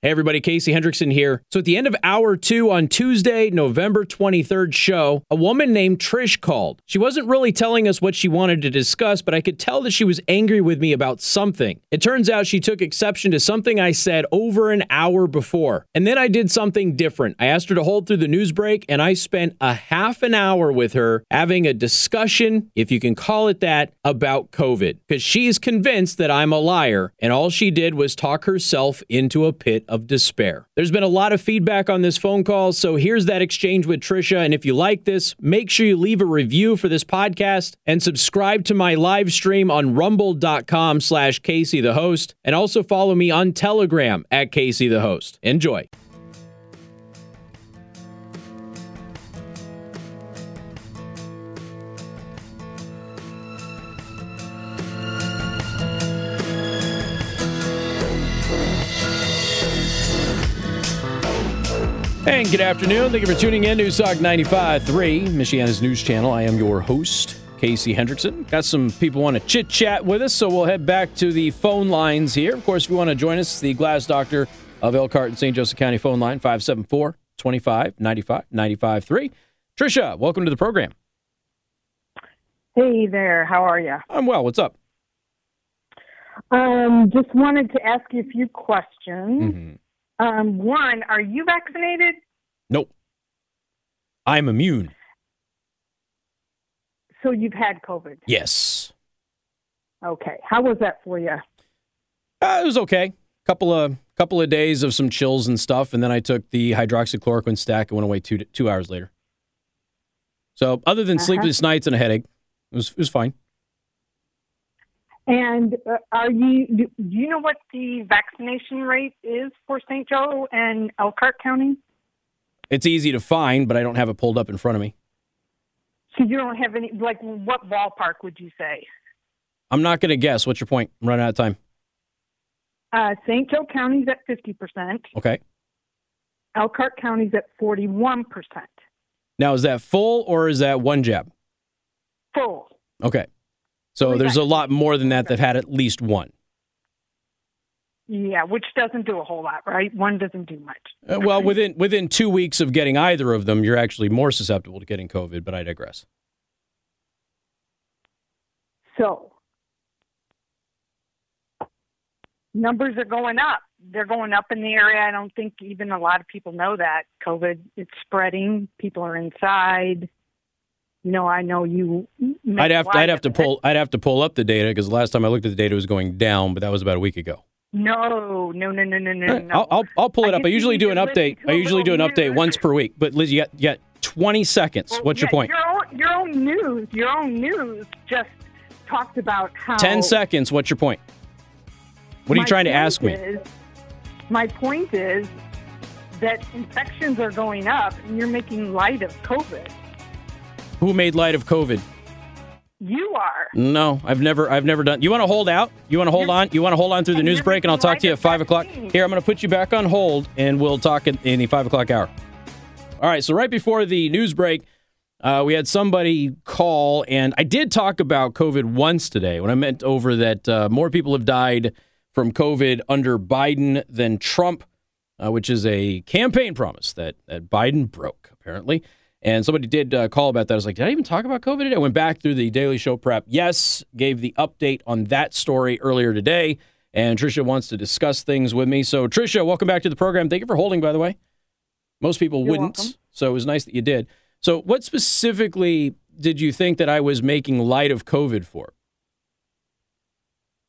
Hey everybody, Casey Hendrickson here. So at the end of hour two on Tuesday, November 23rd show, a woman named Trish called. She wasn't really telling us what she wanted to discuss, but I could tell that she was angry with me about something. It turns out she took exception to something I said over an hour before. And then I did something different. I asked her to hold through the news break, and I spent a half an hour with her having a discussion, if you can call it that, about COVID. Because she's convinced that I'm a liar, and all she did was talk herself into a pit of despair. There's been a lot of feedback on this phone call, so here's that exchange with Trisha. And if you like this, make sure you leave a review for this podcast and subscribe to my live stream on rumble.com slash Casey the host. And also follow me on Telegram at Casey the host. Enjoy. And good afternoon. Thank you for tuning in. News Talk 95.3, Michiana's news channel. I am your host, Casey Hendrickson. Got some people want to chit chat with us, so we'll head back to the phone lines here. Of course, if you want to join us, the Glass Doctor of Elkhart and St. Joseph County phone line, 574 25 95 95 3. Trisha, welcome to the program. Hey there, how are you? I'm well. What's up? Um, just wanted to ask you a few questions. Mm-hmm. Um, one, are you vaccinated? Nope. I'm immune. So you've had COVID. Yes. Okay. How was that for you? Uh, it was okay. Couple of couple of days of some chills and stuff, and then I took the hydroxychloroquine stack and went away two two hours later. So other than Uh-huh. sleepless nights and a headache, it was it was fine. And uh, are you? Do, do you know what the vaccination rate is for St. Joe and Elkhart County? It's easy to find, but I don't have it pulled up in front of me. So you don't have any. Like, what ballpark would you say? I'm not going to guess. What's your point? I'm running out of time. Uh, St. Joe County's at fifty percent. Okay. Elkhart County's at forty-one percent. Now is that full or is that one jab? Full. Okay. So there's a lot more than that that had at least one. Yeah, which doesn't do a whole lot, right? One doesn't do much. Uh, well, within within two weeks of getting either of them, you're actually more susceptible to getting COVID. But I digress. So numbers are going up. They're going up in the area. I don't think even a lot of people know that COVID it's spreading. People are inside. You know, I know you. I'd have to, I'd have to pull I'd have to pull up the data because the last time I looked at the data it was going down, but that was about a week ago. No, no, no, no, no, no, right. I'll, I'll I'll pull it I up. I usually do an update. I usually do an little update news. once per week. But Liz, you got you got 20 seconds. Well, What's your point? Your own, your own news. Your own news just talked about how 10 seconds. What's your point? What are you trying to ask me? is- my point is that infections are going up, and you're making light of COVID. Who made light of COVID? You are. No, I've never I've never done. You want to hold out? You want to hold on? You want to hold on through the news break, and I'll talk to you at five o'clock. Here, I'm going to put you back on hold, and we'll talk in, in the five o'clock hour. All right. So right before the news break, uh, we had somebody call, and I did talk about COVID once today when I meant over that uh, more people have died from COVID under Biden than Trump, uh, which is a campaign promise that that Biden broke apparently. And somebody did uh, call about that. I was like, did I even talk about COVID today? I went back through the Daily Show prep. Yes, gave the update on that story earlier today. And Tricia wants to discuss things with me. So, Tricia, welcome back to the program. Thank you for holding, by the way. Most people You're wouldn't. welcome. So, it was nice that you did. So, what specifically did you think that I was making light of COVID for?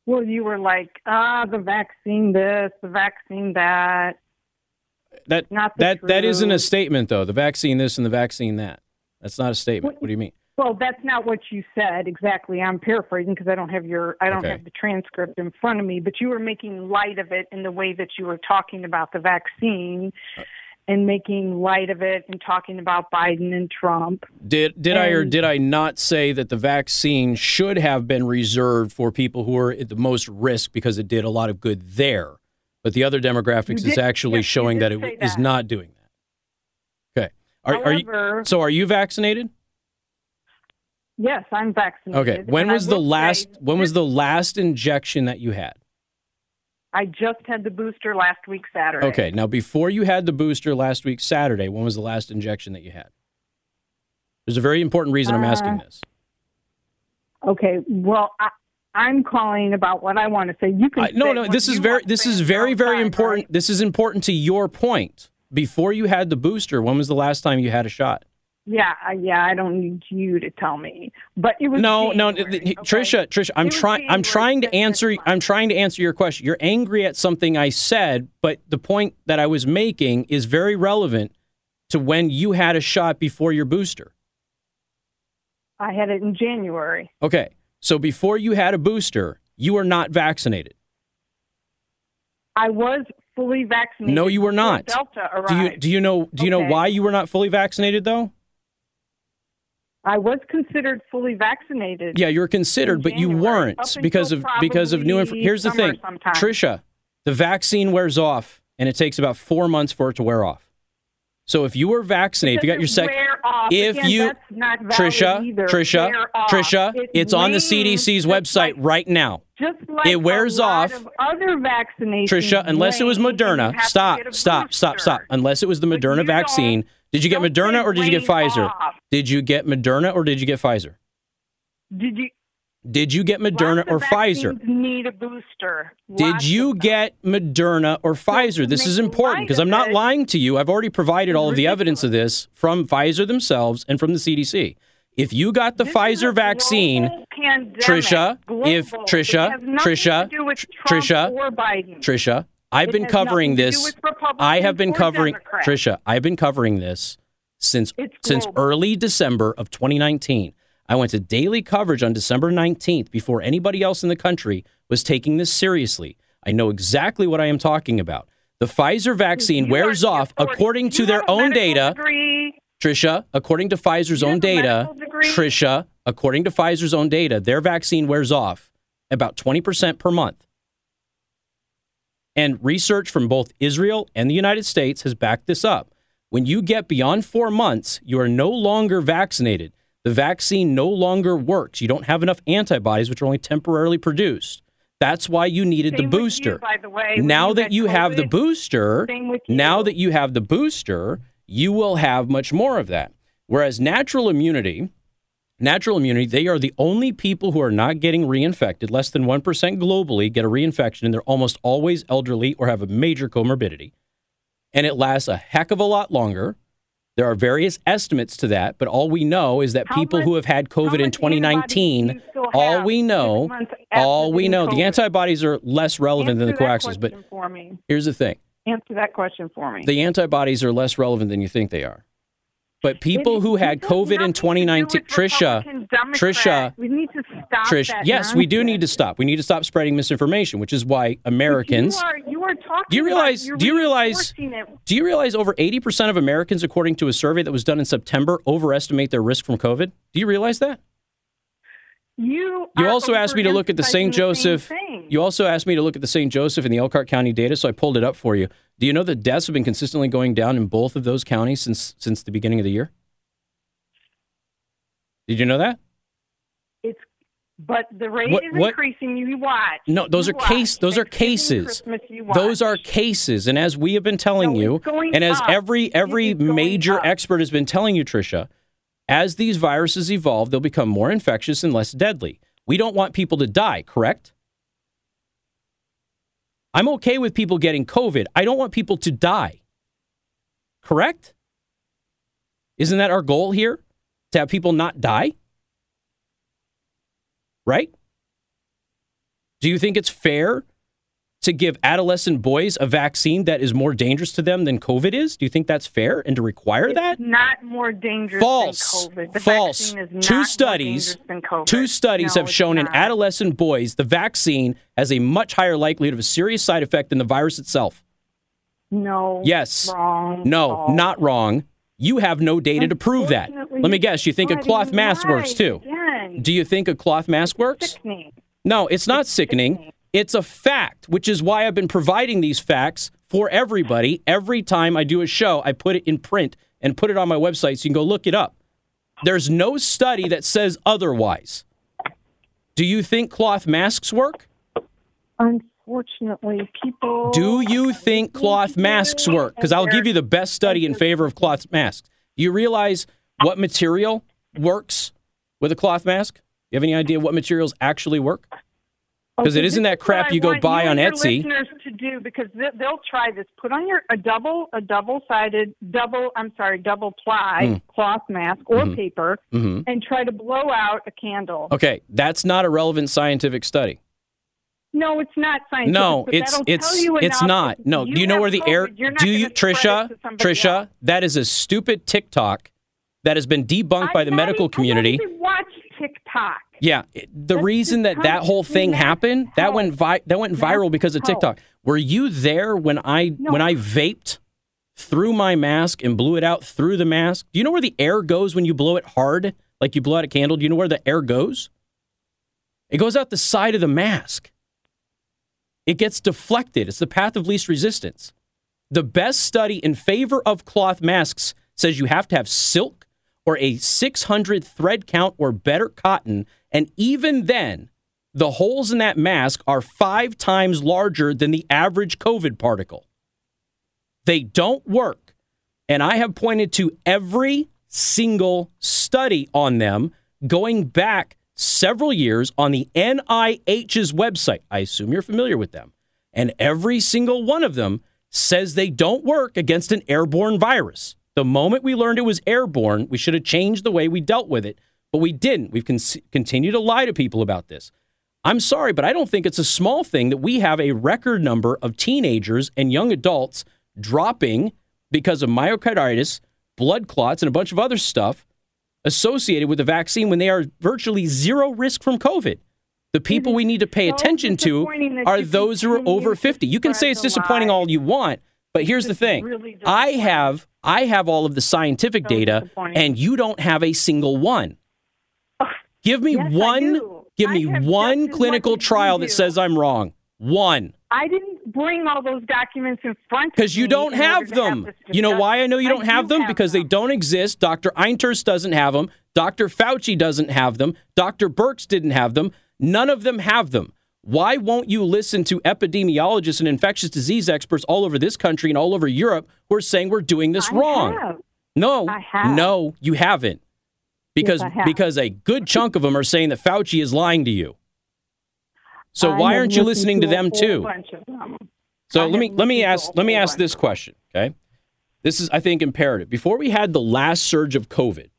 Well, you were like, ah, the vaccine this, the vaccine that. That Not the that that isn't a statement, though. The vaccine this and the vaccine that. That's not a statement. What- What do you mean? Well, that's not what you said exactly. I'm paraphrasing because I don't have your, I don't Okay. have the transcript in front of me. But you were making light of it in the way that you were talking about the vaccine, and making light of it and talking about Biden and Trump. Did did I or did I not say that the vaccine should have been reserved for people who are at the most risk because it did a lot of good there, but the other demographics You is actually yes, showing that it say is that. not doing that. Okay. Are, are you so? Are you vaccinated? yes, I'm vaccinated. Okay. When was the last? say When was the last injection that you had? I just had the booster last week Saturday. Okay. Now, before you had the booster last week Saturday, when was the last injection that you had? There's a very important reason I'm asking Uh, this. Okay. Well, I, I'm calling about what I want to say. You can. I, no, no. This is very, this is very, very important. right? This is important to your point. Before you had the booster, when was the last time you had a shot? Yeah, yeah. I don't need you to tell me, but it was No, no, January, th- okay? Trisha, Trisha, I'm trying. I'm trying to answer. I'm trying to answer your question. You're angry at something I said, but the point that I was making is very relevant to when you had a shot before your booster. I had it in January. Okay, so before you had a booster, you were not vaccinated. I was fully vaccinated. No, you were not. Delta arrived. Do you do you know do you know why you were not fully vaccinated though? I was considered fully vaccinated. Yeah, you were considered, but you weren't because of because of new info. probably Here's the thing, sometime. Trisha, the vaccine wears off, and it takes about four months for it to wear off. So if you were vaccinated, if you got your second, off. if Again, you- that's not valid Trisha, either. Trisha, off. Trisha, It it's on the CDC's website like- right now. Just like It wears off. Of other vaccinations. Trisha, unless it was wane and you Moderna, stop, stop, stop, stop. Unless it was the Moderna vaccine. Did you get Moderna or did you get Pfizer? off. Did you get Moderna or did you get Pfizer? Did you? Did you get Moderna or Pfizer? Need a booster. Did you get Moderna or Pfizer? This is important because I'm not lying to you. I've already provided all of the evidence of this from Pfizer themselves and from the CDC. If you got the This Pfizer vaccine, pandemic. Trisha, if- Trisha, It has nothing Trisha, to do with Tr- Trump Trisha. Trisha, I've It been covering nothing to do this. I have been covering Democrats. Trisha. I've been covering this since since early December of 2019. I went to daily coverage on December 19th before anybody else in the country was taking this seriously. I know exactly what I am talking about. The Pfizer vaccine You wears off according to their own data. degree. Trisha, according to Pfizer's You own data. Trisha, according to Pfizer's own data, their vaccine wears off about 20% per month. And research from both Israel and the United States has backed this up. When you get beyond four months, you are no longer vaccinated. The vaccine no longer works. You don't have enough antibodies, which are only temporarily produced. That's why you needed the Same you, booster. by the way, now you that you have the booster, you. now that you have the booster, you will have much more of that. Whereas natural immunity, natural immunity, they are the only people who are not getting reinfected. Less than 1% globally get a reinfection, and they're almost always elderly or have a major comorbidity. And it lasts a heck of a lot longer. There are various estimates to that, but all we know is that How people who have had COVID in much antibodies do 2019, all we know, all we know, the antibodies are less relevant than the Answer coaxes. But here's the thing Answer that question for me. the antibodies are less relevant than you think they are. But people It- who had COVID in nothing to do 2019, Trisha, Trisha, we need to stop Trish, that yes, we do need to stop. We need to stop spreading misinformation, which is why Americans. You are, you talking Do you realize- About, do you realize-. Do you realize over 80% of Americans, according to a survey that was done in September, overestimate their risk from COVID? Do you realize that? You, You also asked me to look at the St. Joseph. thing. You also asked me to look at the St. Joseph and the Elkhart County data, so I pulled it up for you. Do you know that deaths have been consistently going down in both of those counties since since the beginning of the year? Did you know that? But the rate What- is what- increasing. You watch. No, those You are case- those are cases. Christmas, you watch. Those are cases, and as we have been telling No, you, and as up. every every major up. expert has been telling you, Tricia, as these viruses evolve, they'll become more infectious and less deadly. We don't want people to die, correct? I'm okay with people getting COVID. I don't want people to die. Correct? Isn't that our goal here? To have people not die? Right? Do you think it's fair to give adolescent boys a vaccine that is more dangerous to them than COVID is? Do you think that's fair and to require It's that? not more dangerous False. than COVID. The False. is not Two studies- dangerous than COVID. Two studies No, have shown in adolescent boys the vaccine has a much higher likelihood of a serious side effect than the virus itself. No. Yes. Wrong. No, not wrong. You have no data to prove that. Let me guess, you think a cloth mask works too. Again. Do you think a cloth mask works? Sickening. No, it's not sickening. sickening. It's a fact, which is why I've been providing these facts for everybody. Every time I do a show, I put it in print and put it on my website so you can go look it up. There's no study that says otherwise. Do you think cloth masks work? unfortunately, people. Do you think cloth masks work? Because I'll give you the best study in favor of cloth masks. Do you realize what material works with a cloth mask? You have any idea what materials actually work? Because it isn't that crap you go buy on Etsy. Listeners to do because they'll try this. Put on your a double a double sided double I'm sorry double ply mm. cloth mask or mm-hmm. paper mm-hmm. and try to blow out a candle. Okay, that's not a relevant scientific study. No, it's not scientific. No, it's it's it's not. No, do you know where the air? Do you, Trisha? Trisha, else. that is a stupid TikTok that has been debunked I'm by the medical even, community. I watch TikTok. Yeah, the That's reason that that whole thing happened that went vi- that went viral because of TikTok. Were you there when I no. when I vaped through my mask and blew it out through the mask? Do you know where the air goes when you blow it hard, like you blow out a candle? Do you know where the air goes? It goes out the side of the mask. It gets deflected. It's the path of least resistance. The best study in favor of cloth masks says you have to have silk or a 600 thread count or better cotton. And even then, the holes in that mask are five times larger than the average COVID particle. They don't work. And I have pointed to every single study on them going back several years on the NIH's website. I assume you're familiar with them. And every single one of them says they don't work against an airborne virus. The moment we learned it was airborne, we should have changed the way we dealt with it, but we didn't. We've con- continued to lie to people about this. I'm sorry, but I don't think it's a small thing that we have a record number of teenagers and young adults dropping because of myocarditis, blood clots, and a bunch of other stuff associated with the vaccine when they are virtually zero risk from COVID. The people we need to pay attention to are those who are over 50. You can say it's disappointing all you want, but here's the thing. I have I have all of the scientific data and you don't have a single one. Give me yes, one give me one clinical trial that says I'm wrong. One. I didn't bring all those documents in front Because you don't have them. Have you know why I know you don't I have do them? Have because them. they don't exist. Dr. Einterst doesn't have them. Dr. Fauci doesn't have them. Dr. Birx didn't have them. None of them have them. Why won't you listen to epidemiologists and infectious disease experts all over this country and all over Europe who are saying we're doing this I wrong? Have. No, have. no, you haven't. Because yes, have. because a good chunk of them are saying that Fauci is lying to you. So why aren't you listening to, to them too? Them. So I let me let me ask let me ask this question, okay? This is I think imperative. Before we had the last surge of COVID,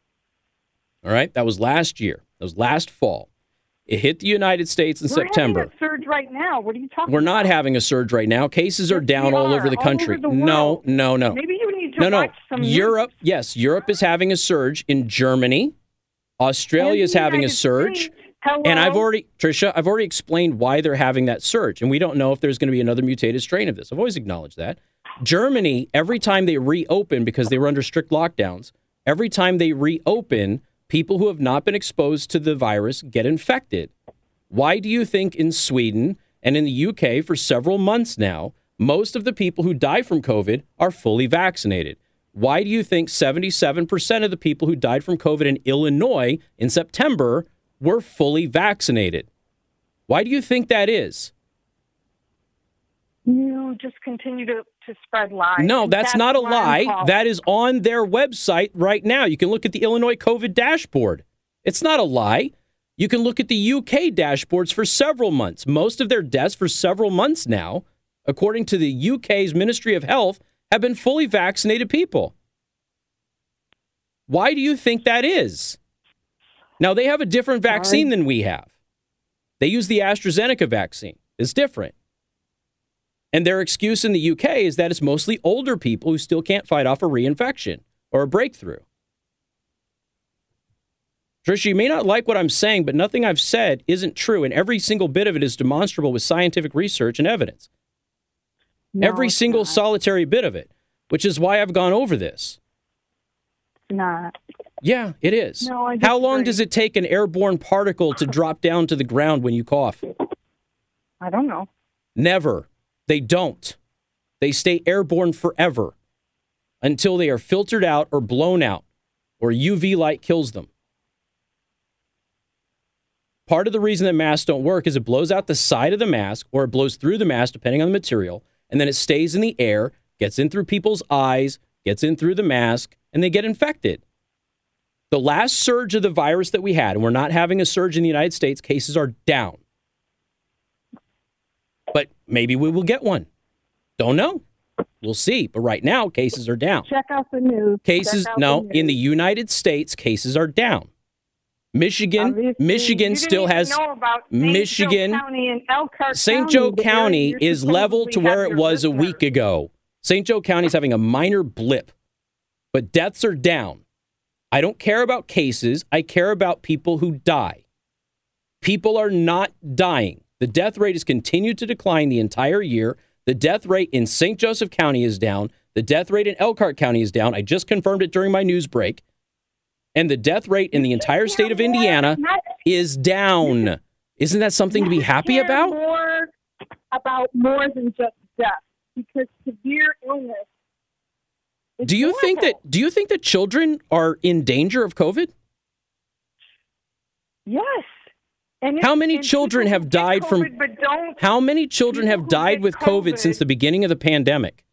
all right, that was last year. That was last fall. It hit the United States in We're September. Having a surge right now. What are you talking? We're not about? having a surge right now. Cases are down all over the country. Over the no, no, no. Maybe you need to no, no. watch some Europe, news. yes, Europe is having a surge in Germany. Australia is having a surge. Hello? And I've already, Trisha, I've already explained why they're having that surge. And we don't know if there's going to be another mutated strain of this. I've always acknowledged that. Germany, every time they reopen, because they were under strict lockdowns, every time they reopen, people who have not been exposed to the virus get infected. Why do you think in Sweden and in the UK for several months now, most of the people who die from COVID are fully vaccinated? Why do you think 77% of the people who died from COVID in Illinois in September were fully vaccinated? Why do you think that is? You just continue to, to spread lies. No, that's, that's not a lie. That is on their website right now. You can look at the Illinois COVID dashboard. It's not a lie. You can look at the UK dashboards for several months. Most of their deaths for several months now, according to the UK's Ministry of Health, have been fully vaccinated people. Why do you think that is? Now, they have a different vaccine than we have. They use the AstraZeneca vaccine, it's different. And their excuse in the UK is that it's mostly older people who still can't fight off a reinfection or a breakthrough. Trisha, you may not like what I'm saying, but nothing I've said isn't true, and every single bit of it is demonstrable with scientific research and evidence. No, every single not. solitary bit of it, which is why I've gone over this. It's not. Yeah, it is. No, I How long does it take an airborne particle to drop down to the ground when you cough? I don't know. Never. They don't. They stay airborne forever until they are filtered out or blown out or UV light kills them. Part of the reason that masks don't work is it blows out the side of the mask or it blows through the mask, depending on the material, and then it stays in the air, gets in through people's eyes, gets in through the mask, and they get infected. The last surge of the virus that we had, and we're not having a surge in the United States, cases are down. But maybe we will get one. Don't know. We'll see. But right now, cases are down. Check out the news. Cases, no, the in the. United States, cases are down. Michigan, Obviously, Michigan still has even know about St. Michigan- Joe County and Elkhart St. Joe County is level to where it was a week ago. St. Joe County is having a minor blip, but deaths are down. I don't care about cases. I care about people who die. People are not dying. The death rate has continued to decline the entire year. The death rate in St. Joseph County is down. The death rate in Elkhart County is down. I just confirmed it during my news break. And the death rate in the entire state of Indiana is down. Isn't that something to be happy about? More about more than just death, because severe illness. Do you think that do you think that children are in danger of COVID? Yes. And How many children have died from- COVID don't How many children have died with COVID, since the beginning of the pandemic?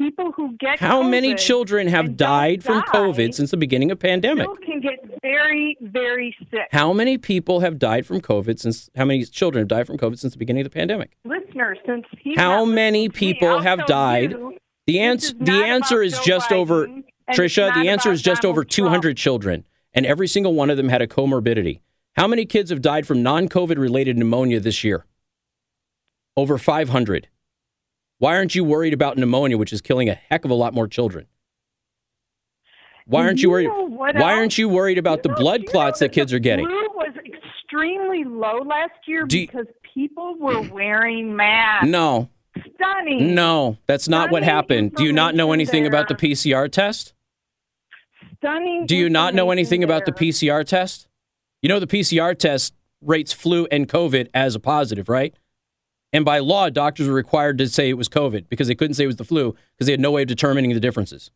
people who get How many children have died from die COVID since the beginning of pandemic? Still can get very very sick. How many people have died from COVID since how many children have died from COVID since the beginning of the pandemic? Listeners, since How many to me, people have died? you, The answer is the answer is Joe just over Biden, it's Trisha, the answer is just over Donald Trump. 200 children and every single one of them had a comorbidity. How many kids have died from non-COVID related pneumonia this year? Over 500. Why aren't you worried about pneumonia which is killing a heck of a lot more children? Why aren't you You worried Why else? aren't you worried about You the know- blood clots that kids are getting? Flu was extremely low last year Do you- because people were wearing masks. No. Stunning. No, that's not what happened. Do you not know anything about the. PCR test? Stunning. Do you not know anything information about the. PCR test? You know the PCR test rates flu and COVID as a positive, right? And by law, doctors were required to say it was COVID because they couldn't say it was the flu because they had no way of determining the differences.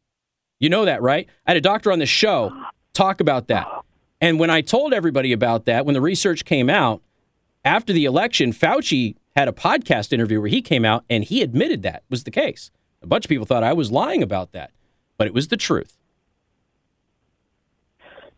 You know that, right? I had a doctor on the show talk about that. And when I told everybody about that, when the research came out after the election, Fauci had a podcast interview where he came out and he admitted that was the case. A bunch of people thought I was lying about that, but it was the truth.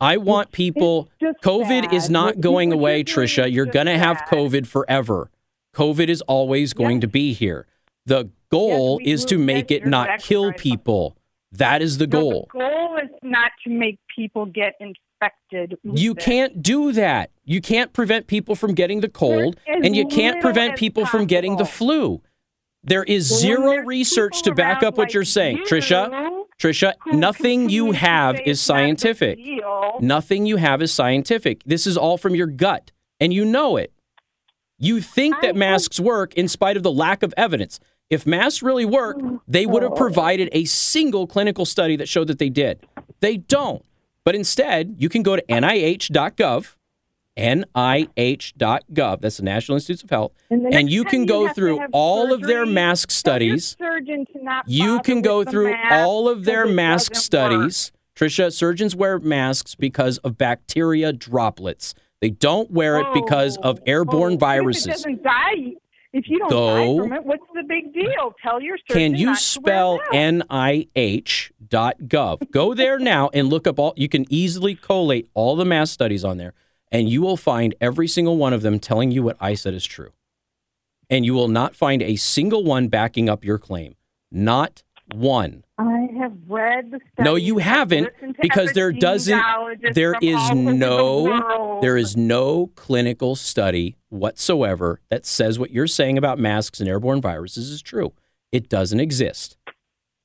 I want people. COVID is not going away, Trisha. You're going to have. COVID forever. COVID is always going Yes. to be here. The goal we is to make it not kill people. That is the No, goal. The goal is not to make people get infected. You it. can't do that. You can't prevent people from getting the cold, and you can't prevent people from getting the flu. There is Well, zero research to back up what you're saying, you Trisha. Trisha, nothing you have is it's not a big scientific. Nothing you have is scientific. This is all from your gut, and you know it. You think that masks work in spite of the lack of evidence. If masks really work, they would have provided a single clinical study that showed that they did. They don't. But instead, you can go to nih.gov, nih.gov, that's the National Institutes of Health, And and you can go to through all of their mask studies. You can go through all of their mask studies. Trisha, surgeons wear masks because of bacteria droplets. They don't wear it because oh, of Oh, airborne oh, If viruses. it doesn't die, if you don't die from it, what's the big deal? Tell your surgeon Can you spell nih.gov? Go there now and look up all you can easily collate all the mask studies on there and you will find every single one of them telling you what I said is true. And you will not find a single one backing up your claim. Not one. I have read the No, you haven't because there doesn't there is there from is all over the no there is no clinical study whatsoever that says what you're saying about masks and airborne viruses is true. It doesn't exist.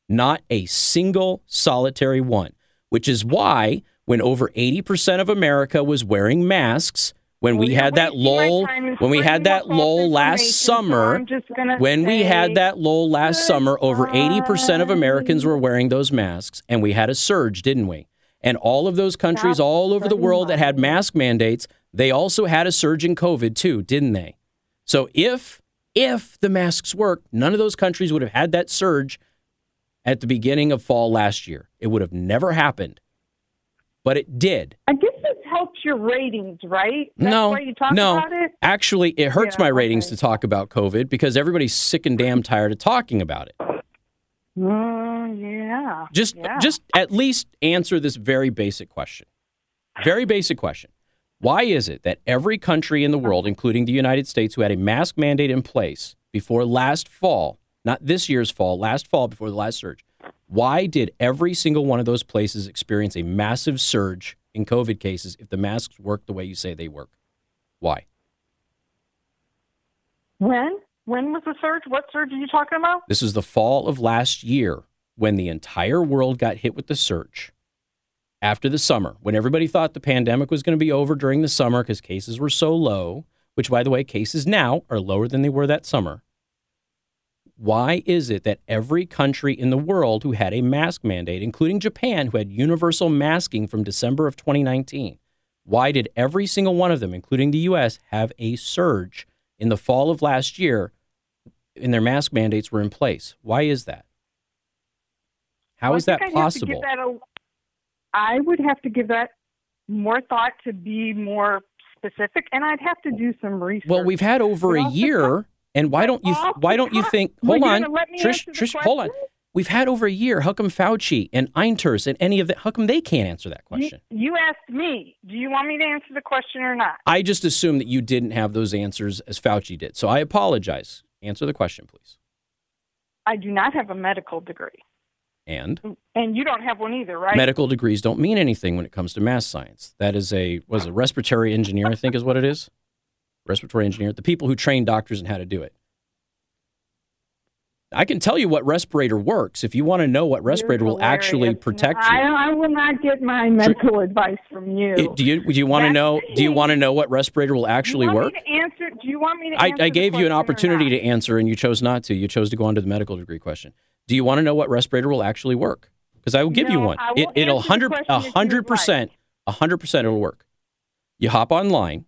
Not a single solitary one, which is why when over 80% of America was wearing masks, when Well, we had that lull, when we had that lull last so summer, gonna when we had that lull last summer, over 80% of Americans were wearing those masks, and we had a surge, didn't we? And all of those countries Stop all over the world that had mask mandates, they also had a surge in COVID too, didn't they? So if if the masks worked, none of those countries would have had that surge at the beginning of fall last year. It would have never happened. But it did. I guess this helps your ratings, right? That's no, why you talk no. about it? Actually, it hurts Yeah, my ratings okay. to talk about COVID because everybody's sick and damn tired of talking about it. Mm, yeah. Just yeah. just at least answer this very basic question. Very basic question. Why is it that every country in the world, including the United States, who had a mask mandate in place before last fall, not this year's fall, last fall before the last surge, why did every single one of those places experience a massive surge in COVID cases if the masks work the way you say they work? Why? when? When was the surge? What surge are you talking about? This is the fall of last year when the entire world got hit with the surge. After the summer, when everybody thought the pandemic was going to be over during the summer because cases were so low, which, by the way, cases now are lower than they were that summer. Why is it that every country in the world who had a mask mandate, including Japan, who had universal masking from December of 2019, why did every single one of them, including the US, have a surge in the fall of last year and their mask mandates were in place? Why is that? How Well, is that think I'd have to give possible? that a- I would have to give that more thought to be more specific, and I'd have to do some research. Well, we've had over a year, and why don't you also why don't you think? Hold on, gonna let me Trish. Trish, hold on. We've had over a year. How come Fauci and Einters and any of that? How come they can't answer that question? you asked me. Do you want me to answer the question or not? I just assumed that you didn't have those answers as Fauci did. So I apologize. Answer the question, please. I do not have a medical degree, And and you don't have one either, right? medical degrees don't mean anything when it comes to mass science. That is a was a respiratory engineer, I think is what it is. Respiratory engineer, the people who train doctors in how to do it. I can tell you what respirator works if you want to know what respirator will actually protect you. I will not get my medical advice from you. It- do you do you want to know do you want to know what respirator will actually work? Answer, do you want me to I, I gave you an opportunity to answer and you chose not to. You chose to go on to the medical degree question. Do you want to know what respirator will actually work? Because I will give you one. I It, it'll hundred question a if you would hundred percent a hundred percent it'll work. You hop online,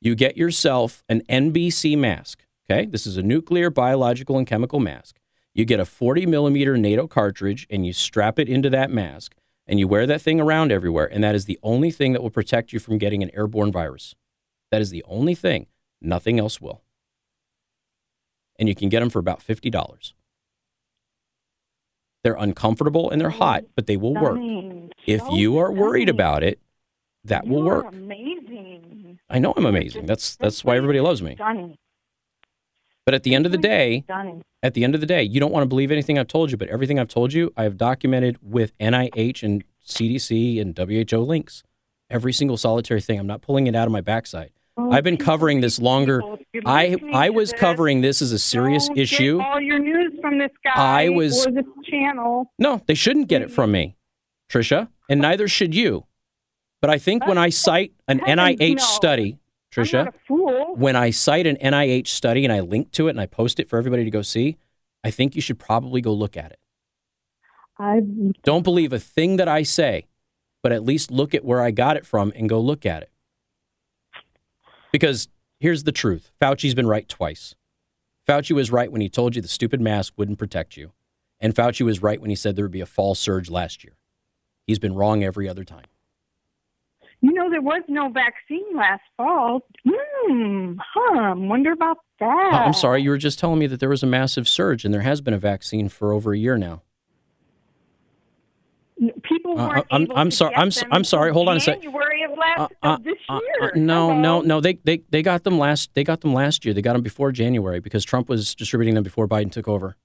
you get yourself an NBC mask. Okay, this is a nuclear, biological, and chemical mask. You get a 40 millimeter NATO cartridge and you strap it into that mask and you wear that thing around everywhere. And that is the only thing that will protect you from getting an airborne virus. That is the only thing. Nothing else will. And you can get them for about $50. They're uncomfortable and they're hot, but they will work. If you are worried about it, that will work. Amazing. I know I'm amazing. That's that's why everybody loves me. Stunning. But at the end of the day, Stunning. at the end of the day, you don't want to believe anything I've told you, but everything I've told you, I have documented with NIH and CDC and WHO links. Every single solitary thing. I'm not pulling it out of my backside. Oh, I've been covering this longer. people, if you're I I was this, covering this as a serious don't issue. All your news from this guy I was- or this channel. No, they shouldn't get it from me, Trisha, and neither should you. But I think when I cite an Heavens, NIH no. study, Trisha, not a fool. when I cite an NIH study and I link to it and I post it for everybody to go see, I think you should probably go look at it. I Don't believe a thing that I say, but at least look at where I got it from and go look at it. Because here's the truth Fauci's been right twice. Fauci was right when he told you the stupid mask wouldn't protect you. And Fauci was right when he said there would be a fall surge last year. He's been wrong every other time. You know, there was no vaccine last fall. Hmm. Huh. Wonder about that. Uh, I'm sorry, you were just telling me that there was a massive surge, and there has been a vaccine for over a year now. People Uh, weren't I'm- able I'm to sorry- I'm I'm sorry, hold on a second. January of last Uh, of uh, this uh, year. uh, no, no, no. They, they they got them last. They got them last year. They got them before January because Trump was distributing them before Biden took over.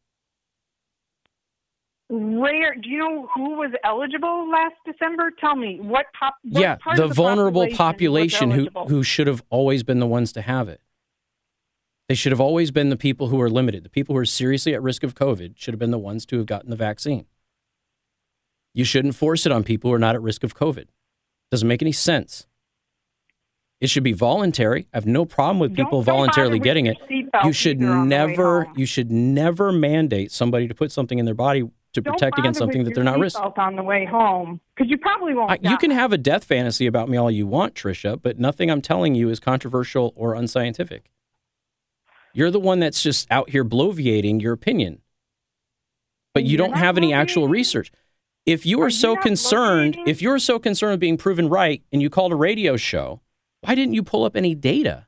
Where do you know who was eligible last December? Tell me what pop. What yeah, part the, of the vulnerable population, population, who who should have always been the ones to have it. They should have always been the people who are limited. The people who are seriously at risk of COVID should have been the ones to have gotten the vaccine. You shouldn't force it on people who are not at risk of COVID. Doesn't make any sense. It should be voluntary. I have no problem with people voluntarily getting it. You should either on the way never you should never mandate somebody to put something in their body to protect against something that they're not risk. seatbelt on the way home because you probably won't. I, you can have a death fantasy about me all you want, Trisha, but nothing I'm telling you is controversial or unscientific. You're the one that's just out here bloviating your opinion, but you You're don't have any actual research. If you are, so concerned, if you're so concerned with being proven right and you called a radio show, why didn't you pull up any data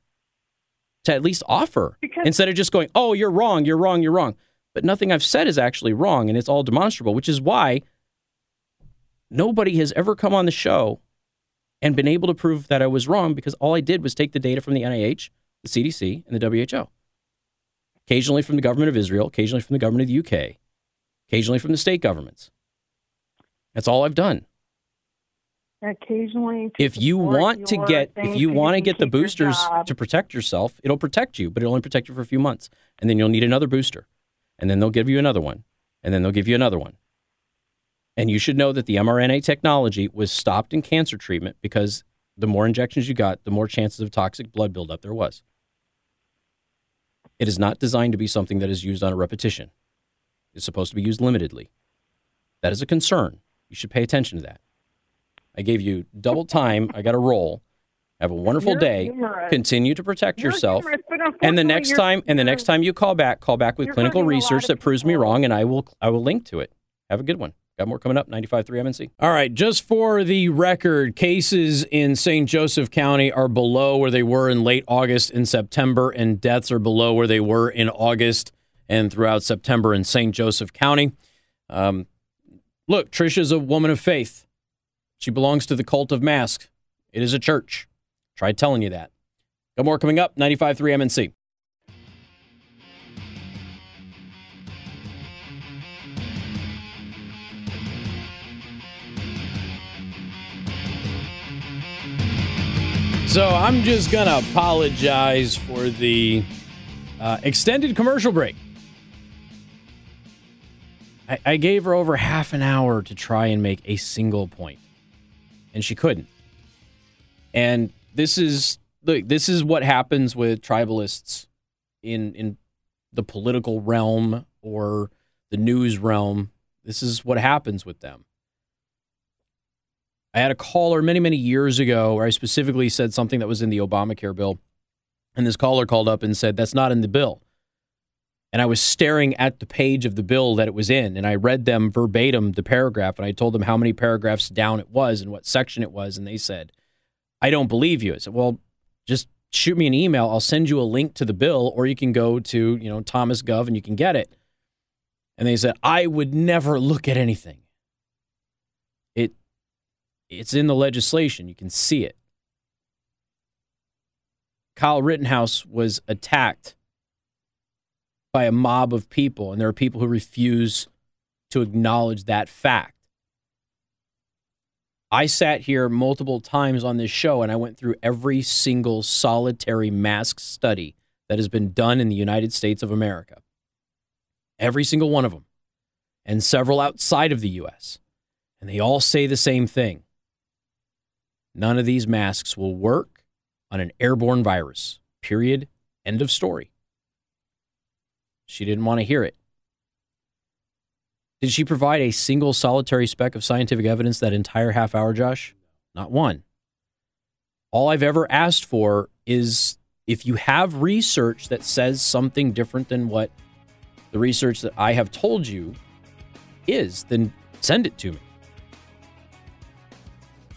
to at least offer Because- instead of just going, "Oh, you're wrong, you're wrong, you're wrong." But nothing I've said is actually wrong and it's all demonstrable, which is why nobody has ever come on the show and been able to prove that I was wrong because all I did was take the data from the NIH, the CDC, and the WHO. Occasionally from the government of Israel, occasionally from the government of the UK, occasionally from the state governments. That's all I've done. occasionally. If you want to get if you want to get the boosters to protect yourself, it'll protect you, but it'll only protect you for a few months. And then you'll need another booster. And then they'll give you another one. And then they'll give you another one. And you should know that the mRNA technology was stopped in cancer treatment because the more injections you got, the more chances of toxic blood buildup there was. It is not designed to be something that is used on a repetition. It's supposed to be used limitedly. That is a concern. You should pay attention to that. I gave you double time. I got a roll. Have a wonderful You're day. humorous. Continue to protect You're yourself. humorous, And the next time, and the you're- next time you call back, call back with clinical hurting a lot research that proves me wrong, and I will I will link to it. Have a good one. Got more coming up. 95.3 MNC. All right, just for the record, cases in St. Joseph County are below where they were in late August and September, and deaths are below where they were in August and throughout September in St. Joseph County. Um, look, Trisha's a woman of faith. She belongs to the cult of masks. It is a church. Try telling you that. Got more coming up. 95.3 MNC. So I'm just going to apologize for the uh, extended commercial break. I, I gave her over half an hour to try and make a single point, and she couldn't. And this is look, this is what happens with tribalists in in the political realm or the news realm. This is what happens with them. I had a caller many, many years ago where I specifically said something that was in the Obamacare bill. And this caller called up and said, That's not in the bill. And I was staring at the page of the bill that it was in. And I read them verbatim, the paragraph, and I told them how many paragraphs down it was and what section it was. And they said, I don't believe you. I said, Well, just shoot me an email. I'll send you a link to the bill, or you can go to, you know, Thomas Gov and you can get it. And they said, I would never look at anything. It it's in the legislation. You can see it. Kyle Rittenhouse was attacked by a mob of people, and there are people who refuse to acknowledge that fact. I sat here multiple times on this show and I went through every single solitary mask study that has been done in the United States of America. Every single one of them, and several outside of the US. And they all say the same thing none of these masks will work on an airborne virus. Period. End of story. She didn't want to hear it. Did she provide a single solitary speck of scientific evidence that entire half hour, Josh? Not one. All I've ever asked for is if you have research that says something different than what the research that I have told you is, then send it to me.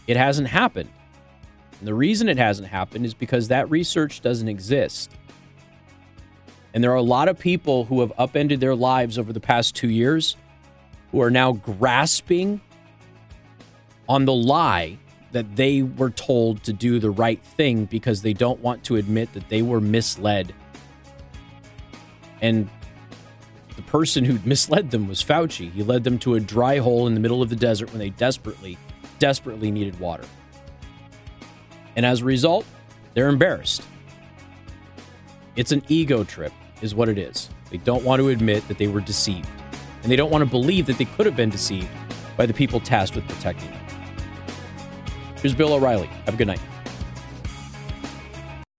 It hasn't happened. And the reason it hasn't happened is because that research doesn't exist. And there are a lot of people who have upended their lives over the past two years who are now grasping on the lie that they were told to do the right thing because they don't want to admit that they were misled. And the person who misled them was Fauci. He led them to a dry hole in the middle of the desert when they desperately, desperately needed water. And as a result, they're embarrassed. It's an ego trip, is what it is. They don't want to admit that they were deceived. And they don't want to believe that they could have been deceived by the people tasked with protecting them. Here's Bill O'Reilly. Have a good night.